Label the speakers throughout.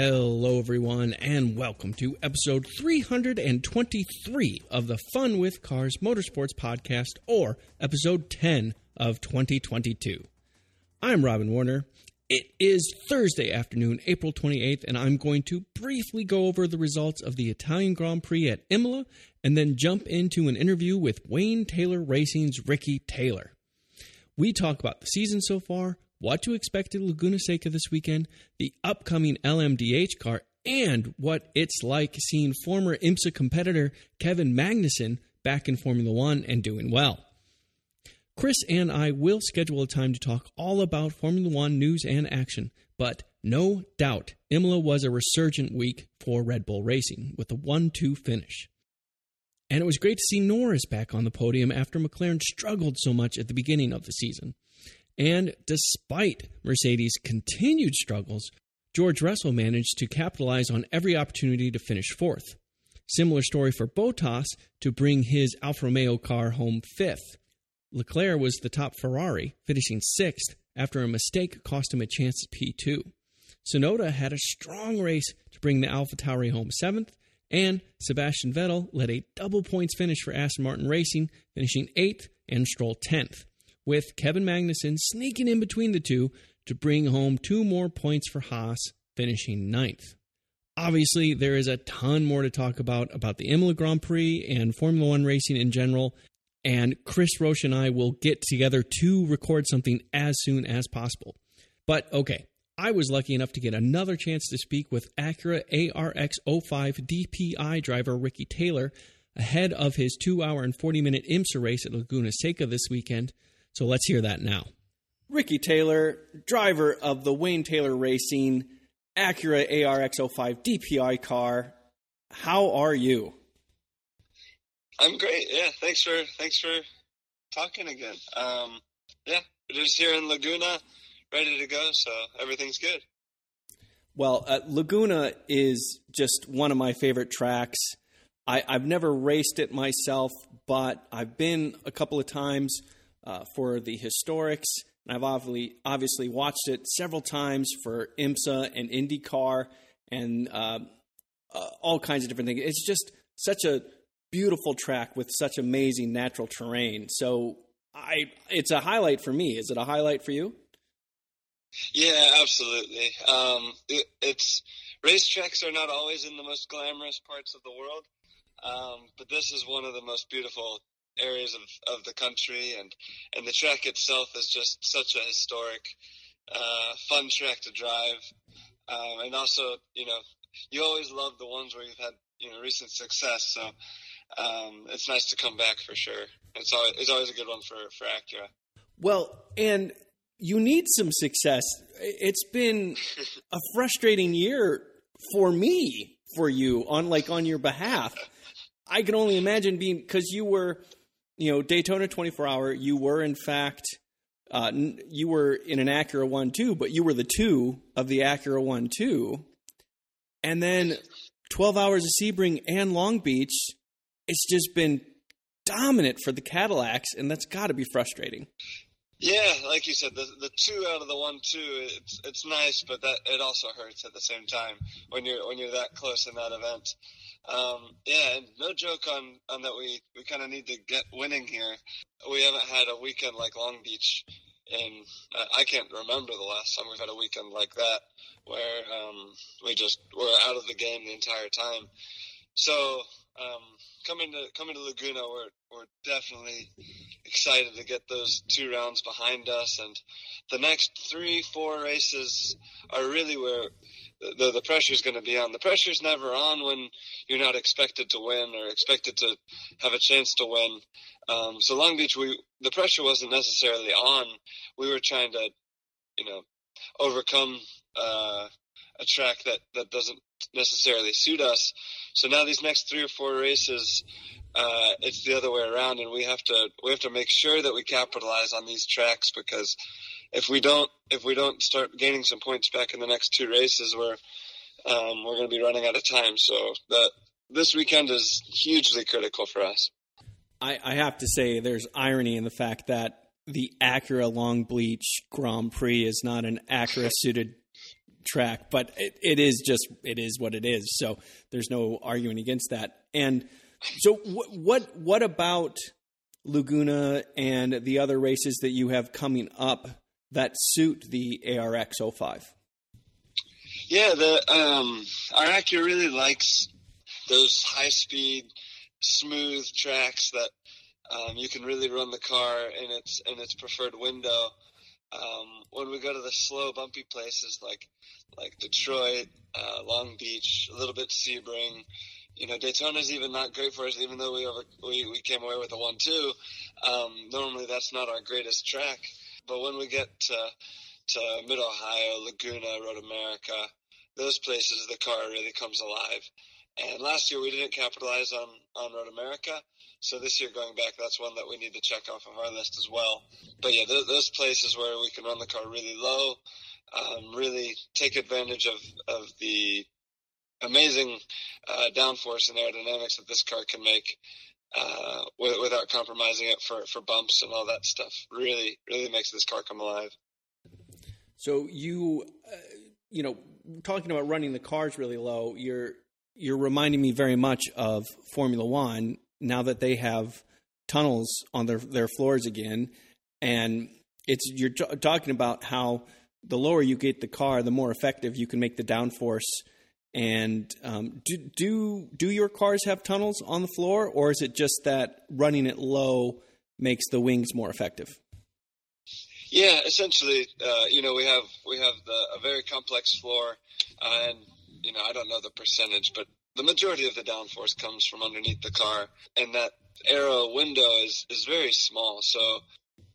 Speaker 1: Hello, everyone, and welcome to episode 323 of the Fun with Cars Motorsports podcast, or episode 10 of 2022. I'm Robin Warner. It is Thursday afternoon, April 28th, and I'm going to briefly go over the results of the Italian Grand Prix at Imola and then jump into an interview with Wayne Taylor Racing's Ricky Taylor. We talk about the season so far, what to expect at Laguna Seca this weekend, the upcoming LMDH car, and what it's like seeing former IMSA competitor Kevin Magnussen back in Formula One and doing well. Chris and I will schedule a time to talk all about Formula One news and action, but no doubt Imola was a resurgent week for Red Bull Racing with a 1 2 finish. And it was great to see Norris back on the podium after McLaren struggled so much at the beginning of the season. And despite Mercedes' continued struggles, George Russell managed to capitalize on every opportunity to finish fourth. Similar story for Bottas to bring his Alfa Romeo car home fifth. Leclerc was the top Ferrari, finishing sixth after a mistake cost him a chance at P2. Tsunoda had a strong race to bring the Alpha Tauri home seventh, and Sebastian Vettel led a double points finish for Aston Martin Racing, finishing eighth and Stroll tenth with Kevin Magnussen sneaking in between the two to bring home two more points for Haas, finishing ninth. Obviously, there is a ton more to talk about about the Imola Grand Prix and Formula One racing in general. And Chris Roche and I will get together to record something as soon as possible. But okay, I was lucky enough to get another chance to speak with Acura ARX 05 DPI driver Ricky Taylor ahead of his two hour and 40 minute IMSA race at Laguna Seca this weekend. So let's hear that now. Ricky Taylor, driver of the Wayne Taylor Racing Acura ARX05 DPI car. How are you?
Speaker 2: I'm great. Yeah, thanks for thanks for talking again. Um, yeah, we're just here in Laguna, ready to go. So everything's good.
Speaker 1: Well, uh, Laguna is just one of my favorite tracks. I, I've never raced it myself, but I've been a couple of times uh, for the historics. And I've obviously, obviously watched it several times for IMSA and IndyCar and uh, uh, all kinds of different things. It's just such a beautiful track with such amazing natural terrain. So I, it's a highlight for me. Is it a highlight for you?
Speaker 2: Yeah, absolutely. Um, it, it's racetracks are not always in the most glamorous parts of the world, um, but this is one of the most beautiful areas of, of the country, and and the track itself is just such a historic, uh, fun track to drive, um, and also you know you always love the ones where you've had you know recent success, so um, it's nice to come back for sure. It's always it's always a good one for for Acura.
Speaker 1: Well, and you need some success. It's been a frustrating year for me for you on like on your behalf. I can only imagine being because you were you know, Daytona 24 hour, you were in fact, uh, you were in an Acura 1 2, but you were the two of the Acura 1 2. And then 12 hours of Sebring and Long Beach, it's just been dominant for the Cadillacs, and that's got to be frustrating.
Speaker 2: Yeah, like you said, the the two out of the one two, it's it's nice, but that it also hurts at the same time when you're when you're that close in that event. Um, yeah, and no joke on, on that we, we kind of need to get winning here. We haven't had a weekend like Long Beach and uh, I can't remember the last time we've had a weekend like that where um, we just were out of the game the entire time. So um, coming to coming to Laguna, we're we're definitely excited to get those two rounds behind us, and the next three four races are really where the the pressure is going to be on. The pressure is never on when you're not expected to win or expected to have a chance to win. Um, so Long Beach, we the pressure wasn't necessarily on. We were trying to, you know, overcome uh, a track that that doesn't necessarily suit us. So now these next three or four races, uh, it's the other way around, and we have to we have to make sure that we capitalize on these tracks because if we don't if we don't start gaining some points back in the next two races, we're um, we're going to be running out of time. So that this weekend is hugely critical for us.
Speaker 1: I, I have to say, there's irony in the fact that the Acura Long Beach Grand Prix is not an Acura suited track, but it, it is just it is what it is. So there's no arguing against that. And so what what what about Laguna and the other races that you have coming up that suit the ARX 05?
Speaker 2: Yeah, the um, our really likes those high speed, smooth tracks that um, you can really run the car in its in its preferred window. Um, when we go to the slow, bumpy places like like Detroit, uh, Long Beach, a little bit Sebring, you know, Daytona's even not great for us, even though we we, we came away with a one two. Um, normally, that's not our greatest track, but when we get to to Mid Ohio, Laguna, Road America, those places, the car really comes alive. And last year we didn't capitalize on on Road America, so this year going back, that's one that we need to check off of our list as well. But yeah, those, those places where we can run the car really low, um, really take advantage of of the amazing uh, downforce and aerodynamics that this car can make uh, without compromising it for, for bumps and all that stuff. Really, really makes this car come alive.
Speaker 1: So you, uh, you know, talking about running the cars really low, you're you're reminding me very much of Formula One now that they have tunnels on their their floors again, and it's you're t- talking about how the lower you get the car, the more effective you can make the downforce and um, do, do do your cars have tunnels on the floor, or is it just that running it low makes the wings more effective?
Speaker 2: Yeah, essentially, uh, you know, we have we have the, a very complex floor, uh, and you know, I don't know the percentage, but the majority of the downforce comes from underneath the car, and that aero window is is very small. So,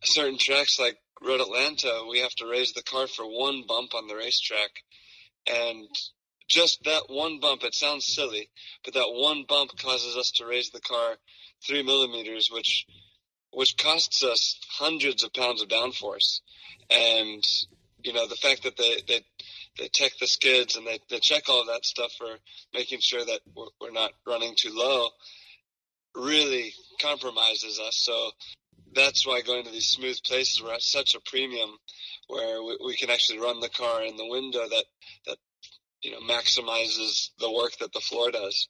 Speaker 2: certain tracks like Road Atlanta, we have to raise the car for one bump on the racetrack, and just that one bump, it sounds silly, but that one bump causes us to raise the car three millimeters, which which costs us hundreds of pounds of downforce. And you know the fact that they they they check the skids and they, they check all that stuff for making sure that we're, we're not running too low really compromises us. So that's why going to these smooth places we're at such a premium where we, we can actually run the car in the window that that you know maximizes the work that the floor does.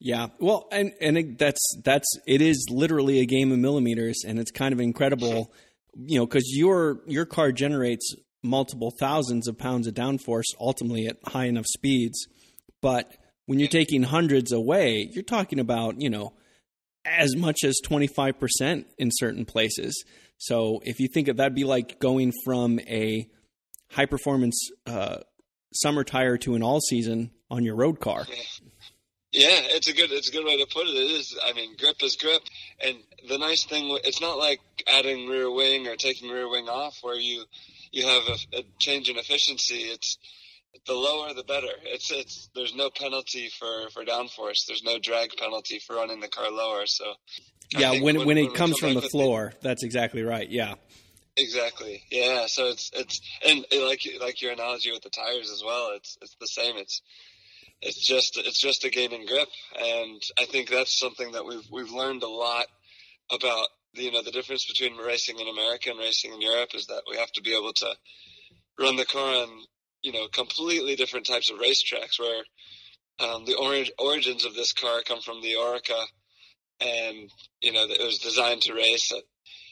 Speaker 1: Yeah, well, and and it, that's that's it is literally a game of millimeters, and it's kind of incredible, you know, because your your car generates multiple thousands of pounds of downforce ultimately at high enough speeds, but when you're taking hundreds away, you're talking about you know as much as twenty five percent in certain places. So if you think of that'd be like going from a high performance uh, summer tire to an all season on your road car.
Speaker 2: Yeah, it's a good it's a good way to put it. It is. I mean, grip is grip, and the nice thing it's not like adding rear wing or taking rear wing off, where you you have a, a change in efficiency. It's the lower the better. It's it's there's no penalty for for downforce. There's no drag penalty for running the car lower. So
Speaker 1: yeah, when when, when, it comes from the floor, the, that's exactly right. Yeah.
Speaker 2: Exactly. Yeah. So it's it's and like like your analogy with the tires as well. It's it's the same. It's it's just it's just a gain in grip, and I think that's something that we've we've learned a lot about. You know, the difference between racing in America and racing in Europe is that we have to be able to run the car on you know completely different types of racetracks where um, the orig- origins of this car come from the Oreca, and you know it was designed to race at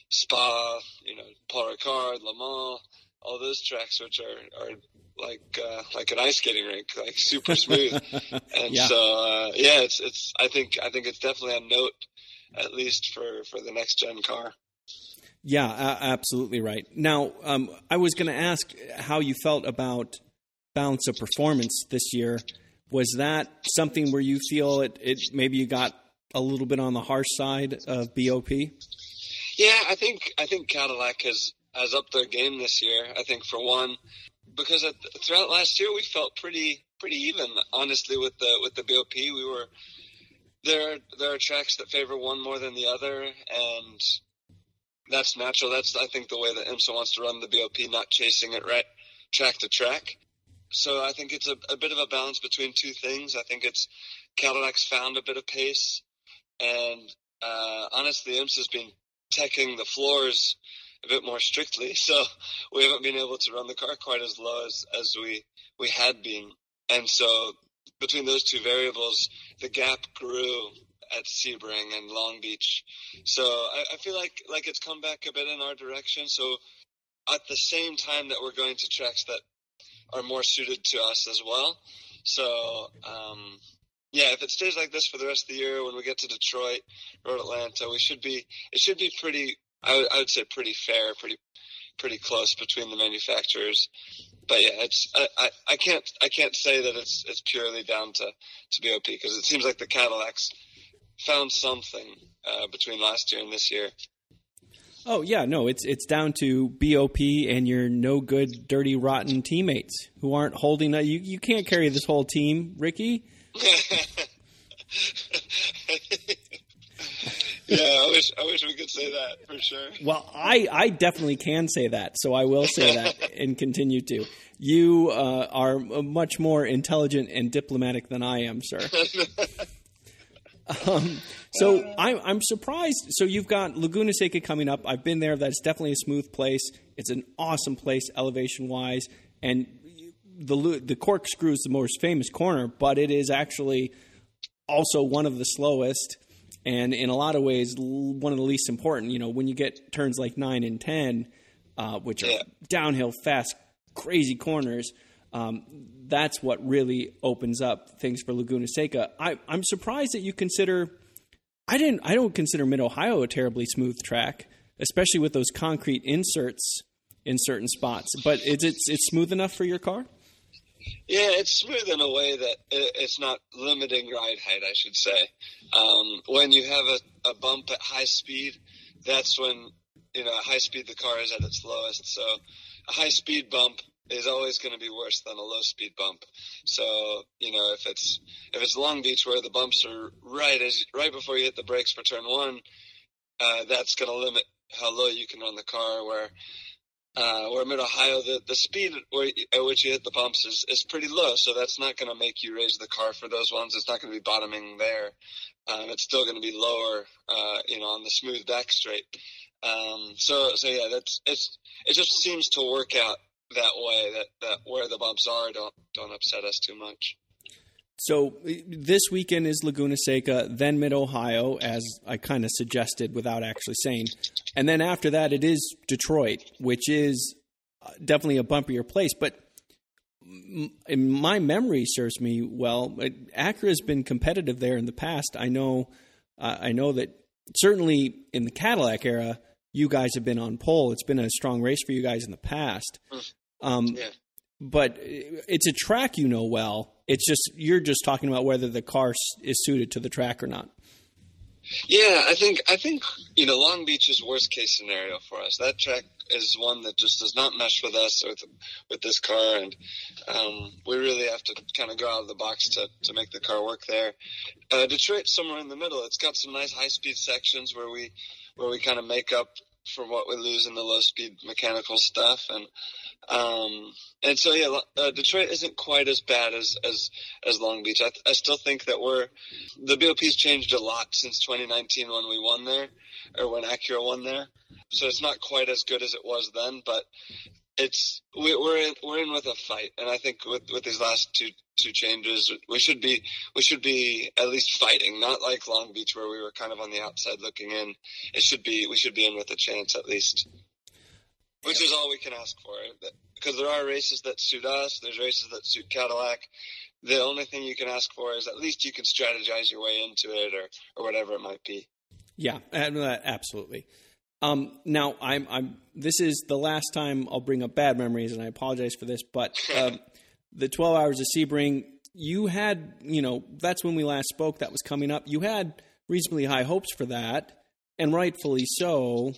Speaker 2: Spa, you know, Paul Ricard, Le Mans, all those tracks, which are, are like uh, like an ice skating rink, like super smooth. and yeah. so uh, yeah, it's it's I think I think it's definitely a note, at least for for the next gen car.
Speaker 1: Yeah, uh, absolutely right. Now, um, I was going to ask how you felt about balance of performance this year. Was that something where you feel it, it maybe you got a little bit on the harsh side of BOP?
Speaker 2: Yeah, I think I think Cadillac has has upped their game this year. I think for one, because at, throughout last year we felt pretty pretty even, honestly, with the with the BOP. We were there. There are tracks that favor one more than the other, and that's natural. That's I think the way that IMSA wants to run the BOP, not chasing it right track to track. So I think it's a, a bit of a balance between two things. I think it's Cadillac's found a bit of pace, and uh, honestly, IMSA's been teching the floors a bit more strictly. So we haven't been able to run the car quite as low as, as we, we had been. And so between those two variables, the gap grew at Sebring and Long Beach. So I, I feel like, like it's come back a bit in our direction. So at the same time that we're going to tracks that are more suited to us as well. So, um, yeah, if it stays like this for the rest of the year, when we get to Detroit, Road Atlanta, we should be. It should be pretty. I would, I would say pretty fair, pretty pretty close between the manufacturers. But yeah, it's I, I, I can't I can't say that it's it's purely down to to BOP because it seems like the Cadillacs found something uh, between last year and this year.
Speaker 1: Oh yeah, no, it's it's down to BOP and your no good, dirty, rotten teammates who aren't holding. A, you you can't carry this whole team, Ricky.
Speaker 2: yeah, I wish I wish we could say that for sure.
Speaker 1: Well, I I definitely can say that, so I will say that and continue to. You uh, are much more intelligent and diplomatic than I am, sir. Um, so I'm, I'm surprised. So you've got Laguna Seca coming up. I've been there. That's definitely a smooth place. It's an awesome place elevation wise, and the the corkscrew is the most famous corner, but it is actually also one of the slowest, and in a lot of ways one of the least important. You know, when you get turns like nine and ten, uh, which are yeah. downhill, fast, crazy corners. Um, that's what really opens up things for Laguna Seca. I, I'm surprised that you consider. I didn't. I don't consider Mid Ohio a terribly smooth track, especially with those concrete inserts in certain spots. But it's it's, it's smooth enough for your car.
Speaker 2: Yeah, it's smooth in a way that it's not limiting ride height. I should say. Um, when you have a, a bump at high speed, that's when you know at high speed the car is at its lowest. So a high speed bump is always going to be worse than a low speed bump. So you know if it's if it's Long Beach where the bumps are right as right before you hit the brakes for turn one, uh, that's going to limit how low you can run the car. Where uh, where mid Ohio, the, the speed at which you hit the bumps is, is pretty low, so that's not going to make you raise the car for those ones. It's not going to be bottoming there. Um, it's still going to be lower, uh, you know, on the smooth back straight. Um, so, so yeah, that's it's it just seems to work out that way that, that where the bumps are don't don't upset us too much.
Speaker 1: So this weekend is Laguna Seca, then Mid Ohio, as I kind of suggested without actually saying, and then after that it is Detroit, which is uh, definitely a bumpier place. But in my memory serves me well. Acura has been competitive there in the past. I know, uh, I know that certainly in the Cadillac era, you guys have been on pole. It's been a strong race for you guys in the past. Mm. Um, yeah. But it's a track you know well. It's just you're just talking about whether the car is suited to the track or not.
Speaker 2: Yeah, I think I think you know Long Beach is worst case scenario for us. That track is one that just does not mesh with us with with this car, and um, we really have to kind of go out of the box to to make the car work there. Uh, Detroit's somewhere in the middle. It's got some nice high speed sections where we where we kind of make up for what we lose in the low speed mechanical stuff. And um and so yeah uh, detroit isn't quite as bad as as as long beach. I, I still think that we're the bop's changed a lot since 2019 when we won there or when acura won there. So it's not quite as good as it was then but it's we, are in we're in with a fight, and I think with with these last two two changes, we should be we should be at least fighting, not like Long Beach where we were kind of on the outside looking in. It should be we should be in with a chance at least, which is all we can ask for. Eh? Because there are races that suit us, there's races that suit Cadillac. The only thing you can ask for is at least you can strategize your way into it, or or whatever it might be.
Speaker 1: Yeah, uh, absolutely. Um, now, I'm, I'm. This is the last time I'll bring up bad memories, and I apologize for this. But um, the 12 hours of Sebring, you had, you know, that's when we last spoke. That was coming up. You had reasonably high hopes for that, and rightfully so.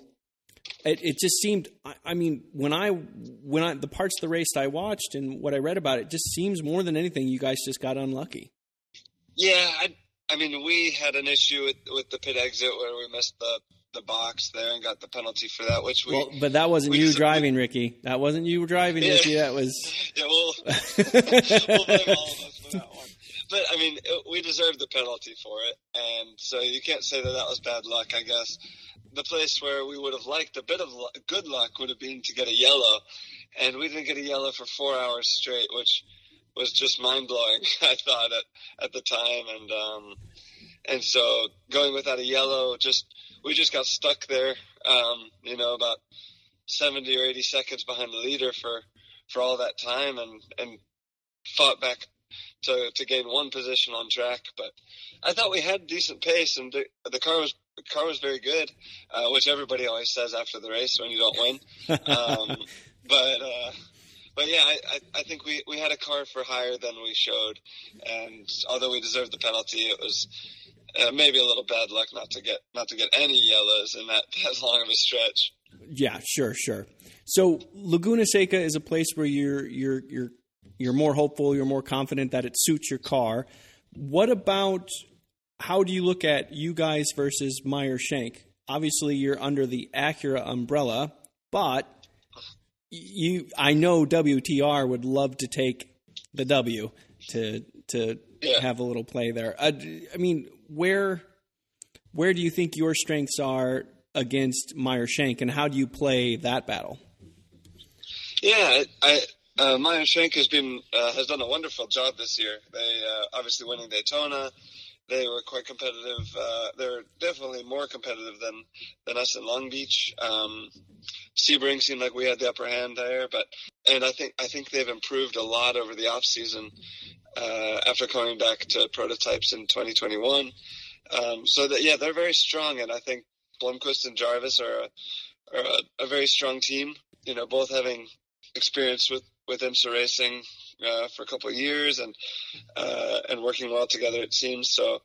Speaker 1: It, it just seemed. I, I, mean, when I when I the parts of the race I watched and what I read about it, just seems more than anything you guys just got unlucky.
Speaker 2: Yeah, I, I mean, we had an issue with with the pit exit where we missed the the box there and got the penalty for that, which we.
Speaker 1: Well, but that wasn't you driving, Ricky. That wasn't you driving, yeah. Ricky. That was.
Speaker 2: yeah, we'll, we'll blame all of us for that one. But I mean, it, we deserved the penalty for it, and so you can't say that that was bad luck. I guess the place where we would have liked a bit of luck, good luck would have been to get a yellow, and we didn't get a yellow for four hours straight, which was just mind blowing. I thought at at the time, and um, and so going without a yellow, just we just got stuck there. Um, you know, about seventy or eighty seconds behind the leader for for all that time, and and fought back to to gain one position on track. But I thought we had decent pace, and the, the car was the car was very good, uh, which everybody always says after the race when you don't win. Um, but uh, but yeah, I, I, I think we, we had a car for higher than we showed, and although we deserved the penalty, it was uh, maybe a little bad luck not to get not to get any yellows in that that long of a stretch.
Speaker 1: Yeah, sure, sure. So Laguna Seca is a place where you're you're you're you're more hopeful, you're more confident that it suits your car. What about how do you look at you guys versus Meyer Shank? Obviously, you're under the Acura umbrella, but you I know WTR would love to take the W to to yeah. have a little play there. I, I mean, where where do you think your strengths are against Meyer Shank, and how do you play that battle?
Speaker 2: Yeah, I, uh, Meyer Shank has been uh, has done a wonderful job this year. They uh, obviously winning Daytona. They were quite competitive. Uh, they're definitely more competitive than than us in Long Beach. Um, Sebring seemed like we had the upper hand there, but and I think I think they've improved a lot over the off season uh, after coming back to prototypes in 2021. Um, so that yeah, they're very strong, and I think Blomqvist and Jarvis are a, are a, a very strong team. You know, both having experience with with IMSA racing uh, for a couple of years and uh, and working well together. It seems so.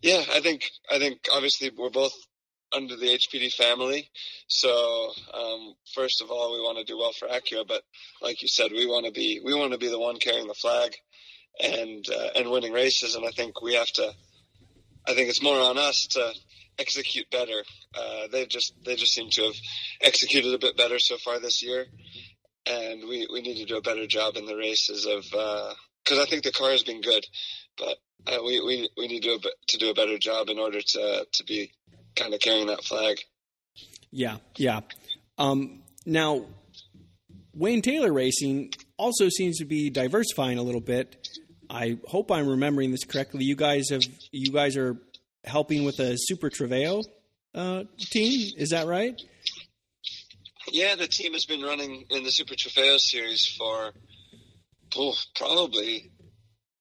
Speaker 2: Yeah, I think I think obviously we're both under the HPD family. So um, first of all, we want to do well for Acura, but like you said, we want to be we want to be the one carrying the flag and uh, and winning races. And I think we have to. I think it's more on us to execute better. Uh, they just they just seem to have executed a bit better so far this year, and we we need to do a better job in the races of because uh, I think the car has been good, but uh, we we we need to do to do a better job in order to to be kind of carrying that flag.
Speaker 1: Yeah, yeah. Um, now, Wayne Taylor Racing also seems to be diversifying a little bit. I hope I'm remembering this correctly. You guys have you guys are helping with a Super Trofeo uh, team. Is that right?
Speaker 2: Yeah, the team has been running in the Super Trofeo series for oh, probably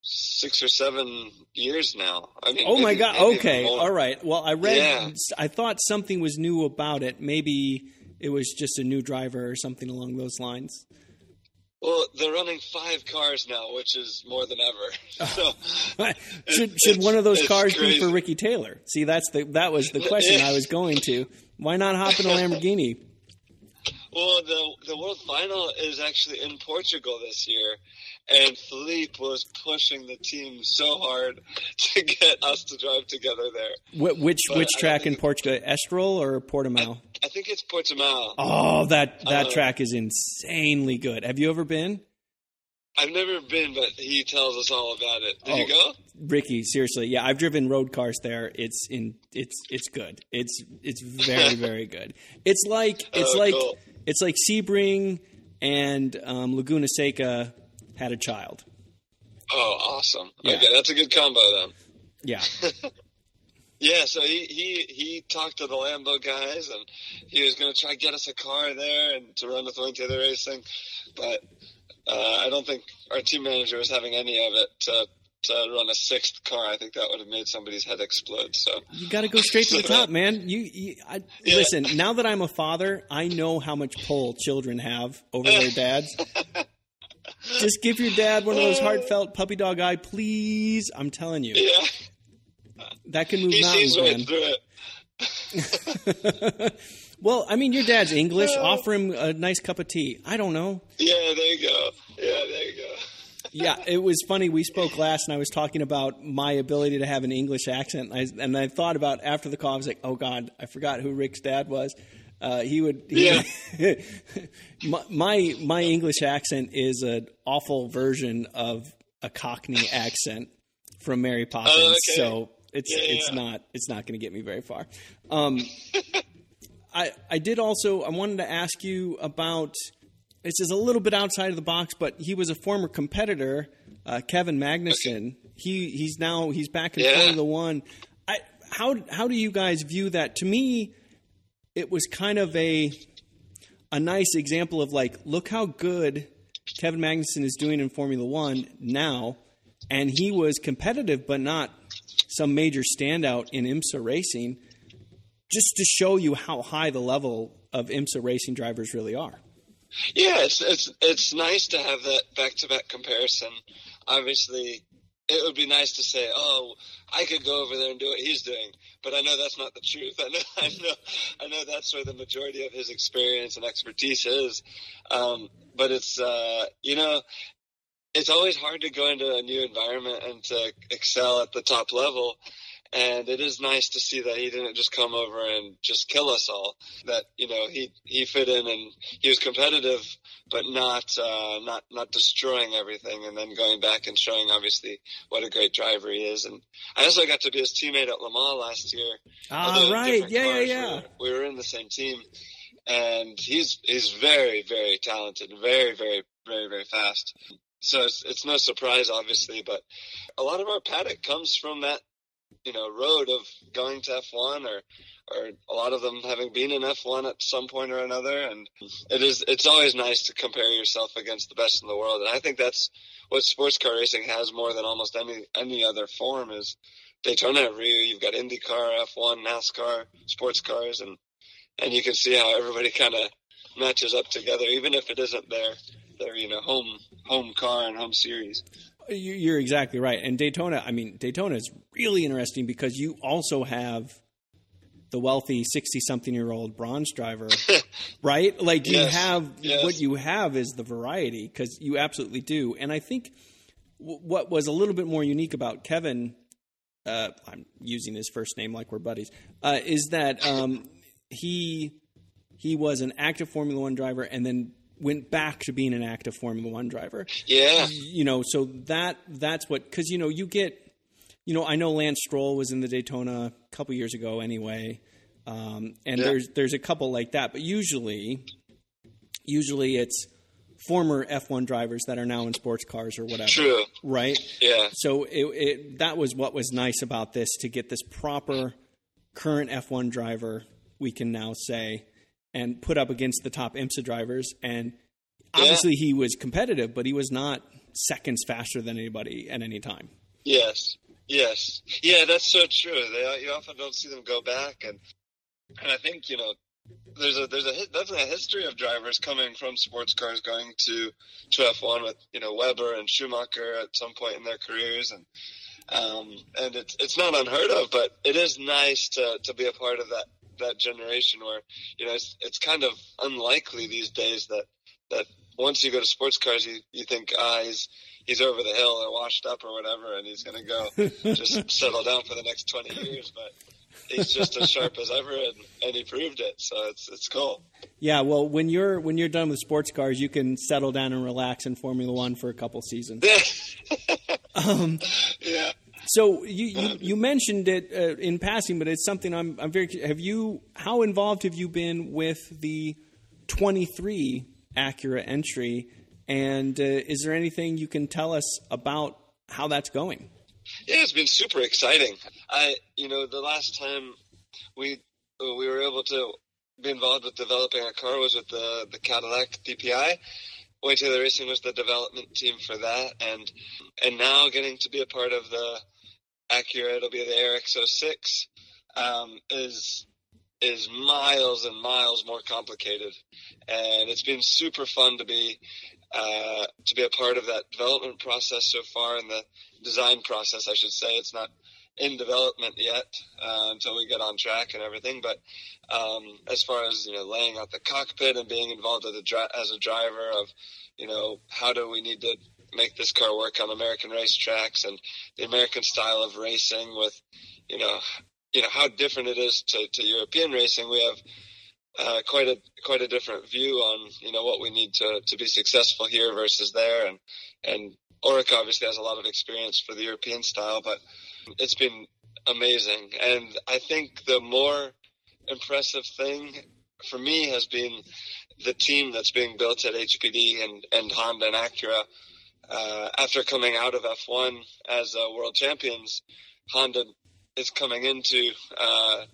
Speaker 2: six or seven years now. I mean,
Speaker 1: oh maybe, my god! Okay, all right. Well, I read. Yeah. I thought something was new about it. Maybe it was just a new driver or something along those lines.
Speaker 2: Well, they're running five cars now, which is more than ever. So,
Speaker 1: should should one of those cars crazy. be for Ricky Taylor? See, that's the that was the question I was going to. Why not hop in a Lamborghini?
Speaker 2: Well, the the world final is actually in Portugal this year, and Filipe was pushing the team so hard to get us to drive together there.
Speaker 1: Wh- which but which track in Portugal? Estoril or Portimao?
Speaker 2: I, I, think it's Portimao.
Speaker 1: Oh, that that uh, track is insanely good. Have you ever been?
Speaker 2: I've never been, but he tells us all about it. Did oh, you go?
Speaker 1: Ricky, seriously, yeah, I've driven road cars there. It's in it's it's good. It's it's very very good. It's like it's oh, like cool. it's like Sebring and um, Laguna Seca had a child.
Speaker 2: Oh, awesome! Yeah. Okay, that's a good combo then.
Speaker 1: Yeah.
Speaker 2: yeah, so he, he he talked to the Lambo guys, and he was going to try to get us a car there and to run with Wayne Taylor Racing, but uh, I don't think our team manager was having any of it to to run a sixth car. I think that would have made somebody's head explode. So
Speaker 1: you got to go straight to the top, man. You, you I, yeah. listen. Now that I'm a father, I know how much pull children have over their dads. Just give your dad one of those oh. heartfelt puppy dog eye, please. I'm telling you.
Speaker 2: Yeah.
Speaker 1: That can move he mountains, man. Well, I mean, your dad's English. Offer him a nice cup of tea. I don't know.
Speaker 2: Yeah, there you go. Yeah, there you go.
Speaker 1: yeah, it was funny. We spoke last, and I was talking about my ability to have an English accent. And I, and I thought about after the call, I was like, "Oh God, I forgot who Rick's dad was." Uh, he would. He
Speaker 2: yeah.
Speaker 1: my, my English accent is an awful version of a Cockney accent from Mary Poppins. Oh, okay. So it's yeah, it's yeah. not it's not going to get me very far. Um, I, I did also I wanted to ask you about this is a little bit outside of the box, but he was a former competitor, uh, Kevin Magnussen. He he's now he's back in. Formula One. I how how do you guys view that? To me, it was kind of a a nice example of like, look how good Kevin Magnussen is doing in Formula One now, and he was competitive, but not some major standout in IMSA racing. Just to show you how high the level of IMSA racing drivers really are.
Speaker 2: Yeah, it's it's it's nice to have that back to back comparison. Obviously, it would be nice to say, "Oh, I could go over there and do what he's doing," but I know that's not the truth. I know, I know, I know that's where the majority of his experience and expertise is. Um, but it's uh, you know, it's always hard to go into a new environment and to excel at the top level. And it is nice to see that he didn't just come over and just kill us all. That you know he he fit in and he was competitive, but not uh, not not destroying everything. And then going back and showing obviously what a great driver he is. And I also got to be his teammate at Le Mans last year.
Speaker 1: Ah,
Speaker 2: Although
Speaker 1: right, yeah, yeah, yeah.
Speaker 2: We were, we were in the same team, and he's he's very very talented, very very very very fast. So it's it's no surprise, obviously, but a lot of our paddock comes from that you know road of going to F1 or or a lot of them having been in F1 at some point or another. And it is it's always nice to compare yourself against the best in the world. And I think that's what sports car racing has more than almost any any other form is Daytona every year you've got IndyCar, F1, NASCAR, sports cars and and you can see how everybody kind of matches up together even if it isn't their their you know home home car and home series.
Speaker 1: You- You're exactly right. And Daytona, I mean, Daytona is really interesting because you also have the wealthy 60 something year old bronze driver, right? Like you
Speaker 2: Yes,
Speaker 1: have
Speaker 2: yes.
Speaker 1: what you have is the variety because you absolutely do. And I think w- what was a little bit more unique about Kevin, uh, I'm using his first name like we're buddies, uh, is that um, he he was an active Formula One driver and then went back to being an active Formula One driver
Speaker 2: Yeah.
Speaker 1: you know, so that that's what because you know you get, you know, I know Lance Stroll was in the Daytona a couple years ago anyway, um, and
Speaker 2: Yeah.
Speaker 1: there's there's a couple like that, but usually, usually it's former F1 drivers that are now in sports cars or whatever,
Speaker 2: True.
Speaker 1: right?
Speaker 2: Yeah.
Speaker 1: So it, it that was what was nice about this to get this proper current F1 driver we can now say and put up against the top IMSA drivers and obviously he was competitive but he was not seconds faster than anybody at any time.
Speaker 2: Yes, yes, yeah. That's so true. They you often don't see them go back, and and I think you know there's a there's a definitely a history of drivers coming from sports cars going to to F1 with you know Webber and Schumacher at some point in their careers, and um, and it's it's not unheard of, but it is nice to to be a part of that that generation where you know it's it's kind of unlikely these days that that once you go to sports cars you you think ah he's he's over the hill or washed up or whatever and he's going to go just settle down for the next 20 years but he's just as sharp as ever and, and he proved it so it's it's cool.
Speaker 1: Yeah, well, when you're when you're done with sports cars, you can settle down and relax in Formula One for a couple seasons. Um,
Speaker 2: yeah
Speaker 1: So you, you, you mentioned it uh, in passing, but it's something I'm I'm very. Have you? How involved have you been with the 23 Acura entry? And uh, is there anything you can tell us about how that's going?
Speaker 2: Yeah, it's been super exciting. I, you know, the last time we we were able to be involved with developing a car was with the the Cadillac DPI. Wayne Taylor Racing was the development team for that, and and now getting to be a part of the Acura, it'll be the ARX06, um, is is miles and miles more complicated, and it's been super fun to be uh, to be a part of that development process so far, and the design process, I should say. It's not in development yet uh, until we get on track and everything. But um, as far as you know, laying out the cockpit and being involved as a, dri- as a driver of, you know, how do we need to make this car work on American racetracks and the American style of racing with, you know, you know how different it is to, to European racing. We have uh, quite a quite a different view on you know what we need to to be successful here versus there, and and Oreca obviously has a lot of experience for the European style, but it's been amazing. And I think the more impressive thing for me has been the team that's being built at HPD and, and Honda and Acura. Uh, after coming out of F1 as uh, world champions, Honda is coming into, uh,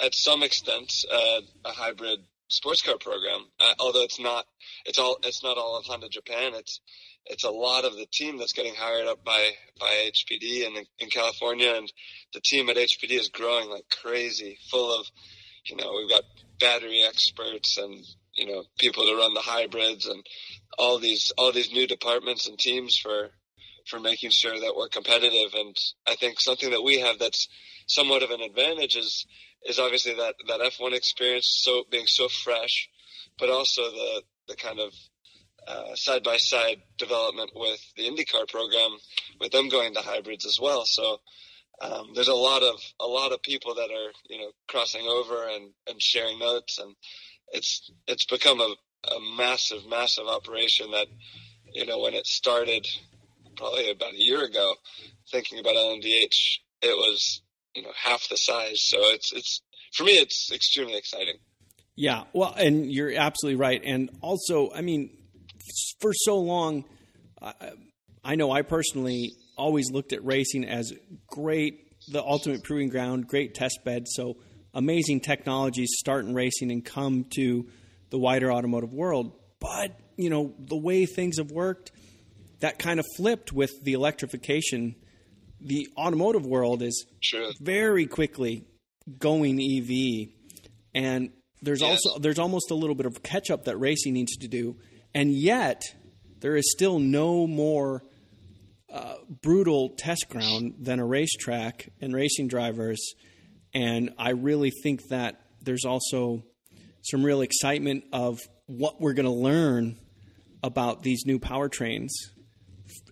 Speaker 2: at some extent, uh, a hybrid sports car program. Uh, although it's not, it's all, it's not all of Honda Japan. It's, it's a lot of the team that's getting hired up by, by HPD and in, in California. And the team at HPD is growing like crazy, full of, you know, we've got battery experts and, you know, people to run the hybrids and all these, all these new departments and teams for, for making sure that we're competitive. And I think something that we have that's somewhat of an advantage is, is obviously that, that F1 experience so being so fresh, but also the, the kind of side by side development with the IndyCar program, with them going to hybrids as well. So um, there's a lot of a lot of people that are you know crossing over and, and sharing notes, and it's it's become a, a massive massive operation that you know when it started probably about a year ago, thinking about LMDH, it was you know half the size. So it's it's for me it's extremely exciting.
Speaker 1: Yeah, well, and you're absolutely right. And also, I mean, for so long, I know I personally always looked at racing as great, the ultimate proving ground, great test bed. So amazing technologies start in racing and come to the wider automotive world. But, you know, the way things have worked, that kind of flipped with the electrification. The automotive world is
Speaker 2: sure.
Speaker 1: very quickly going EV. And there's yes. also there's almost a little bit of catch up that racing needs to do and yet, there is still no more uh, brutal test ground than a racetrack and racing drivers. And I really think that there's also some real excitement of what we're going to learn about these new powertrains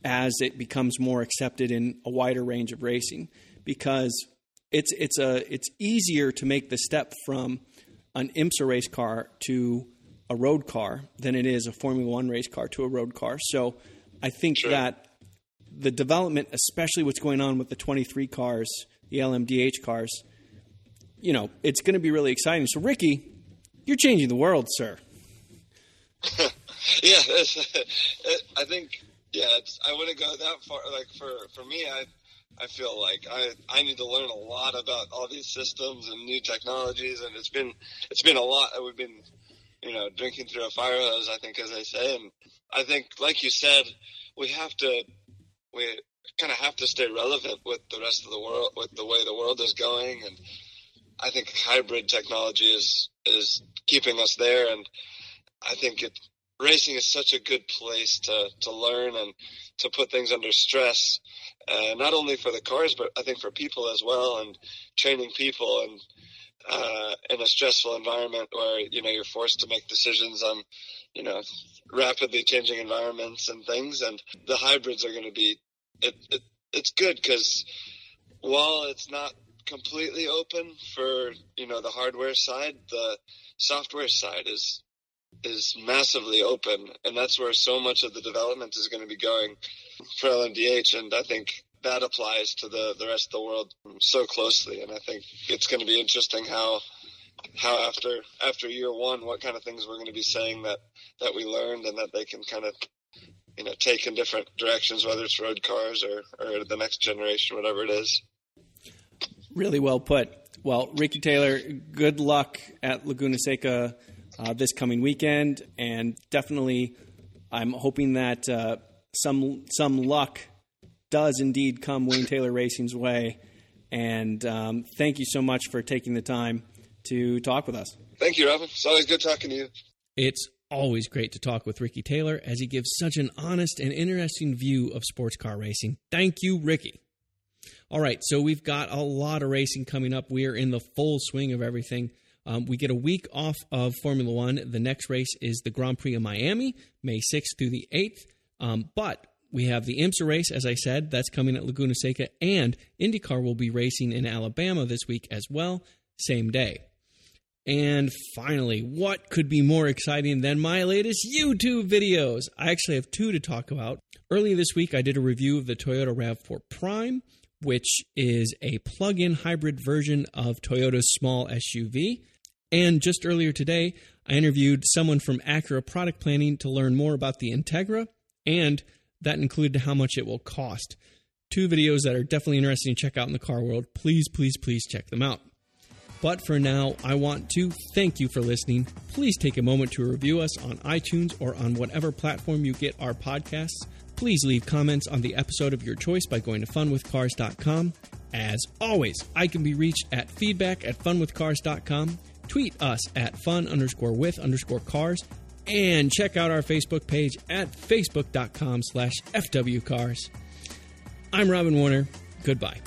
Speaker 1: as it becomes more accepted in a wider range of racing because it's it's a it's easier to make the step from an IMSA race car to a road car than it is a Formula One race car to a road car. So I think sure. that the development, especially what's going on with the 23 cars, the LMDH cars, you know, it's going to be really exciting. So, Ricky, you're changing the world, sir.
Speaker 2: yeah, I think, yeah, I wouldn't go that far. Like for for me, I I feel like I I need to learn a lot about all these systems and new technologies, and it's been it's been a lot. We've been you know, drinking through a fire hose, I think, as they say. And I think, like you said, we have to, we kind of have to stay relevant with the rest of the world, with the way the world is going. And I think hybrid technology is, is keeping us there. And I think it, racing is such a good place to, to learn and to put things under stress. Uh, not only for the cars, but I think for people as well, and training people and uh, in a stressful environment where you know you're forced to make decisions on you know rapidly changing environments and things and the hybrids are going to be it, it it's good because while it's not completely open for you know the hardware side the software side is is massively open and that's where so much of the development is going to be going for LMDH and I think that applies to the, the rest of the world so closely. And I think it's going to be interesting how how after after year one, what kind of things we're going to be saying that that we learned and that they can kind of you know take in different directions, whether it's road cars or or the next generation, whatever it is.
Speaker 1: Really well put. Well, Ricky Taylor, good luck at Laguna Seca uh, this coming weekend, and definitely, I'm hoping that uh, some some luck does indeed come Wayne Taylor Racing's way. And um, thank you so much for taking the time to talk with us.
Speaker 2: Thank you, Robin. It's always good talking to you.
Speaker 1: It's always great to talk with Ricky Taylor as he gives such an honest and interesting view of sports car racing. Thank you, Ricky. All right, so we've got a lot of racing coming up. We are in the full swing of everything. Um, we get a week off of Formula One. The next race is the Grand Prix of Miami, May 6th through the 8th. Um, but we have the IMSA race, as I said, that's coming at Laguna Seca, and IndyCar will be racing in Alabama this week as well, same day. And finally, what could be more exciting than my latest YouTube videos? I actually have two to talk about. Earlier this week, I did a review of the Toyota RAV4 Prime, which is a plug in hybrid version of Toyota's small SUV. And just earlier today, I interviewed someone from Acura Product Planning to learn more about the Integra, and that included how much it will cost. Two videos that are definitely interesting to check out in the car world. Please, please, please check them out. But for now, I want to thank you for listening. Please take a moment to review us on iTunes or on whatever platform you get our podcasts. Please leave comments on the episode of your choice by going to funwithcars.com. As always, I can be reached at feedback at funwithcars.com. Tweet us at fun underscore with underscore cars. And check out our Facebook page at facebook.com slash fwcars. I'm Robin Warner. Goodbye.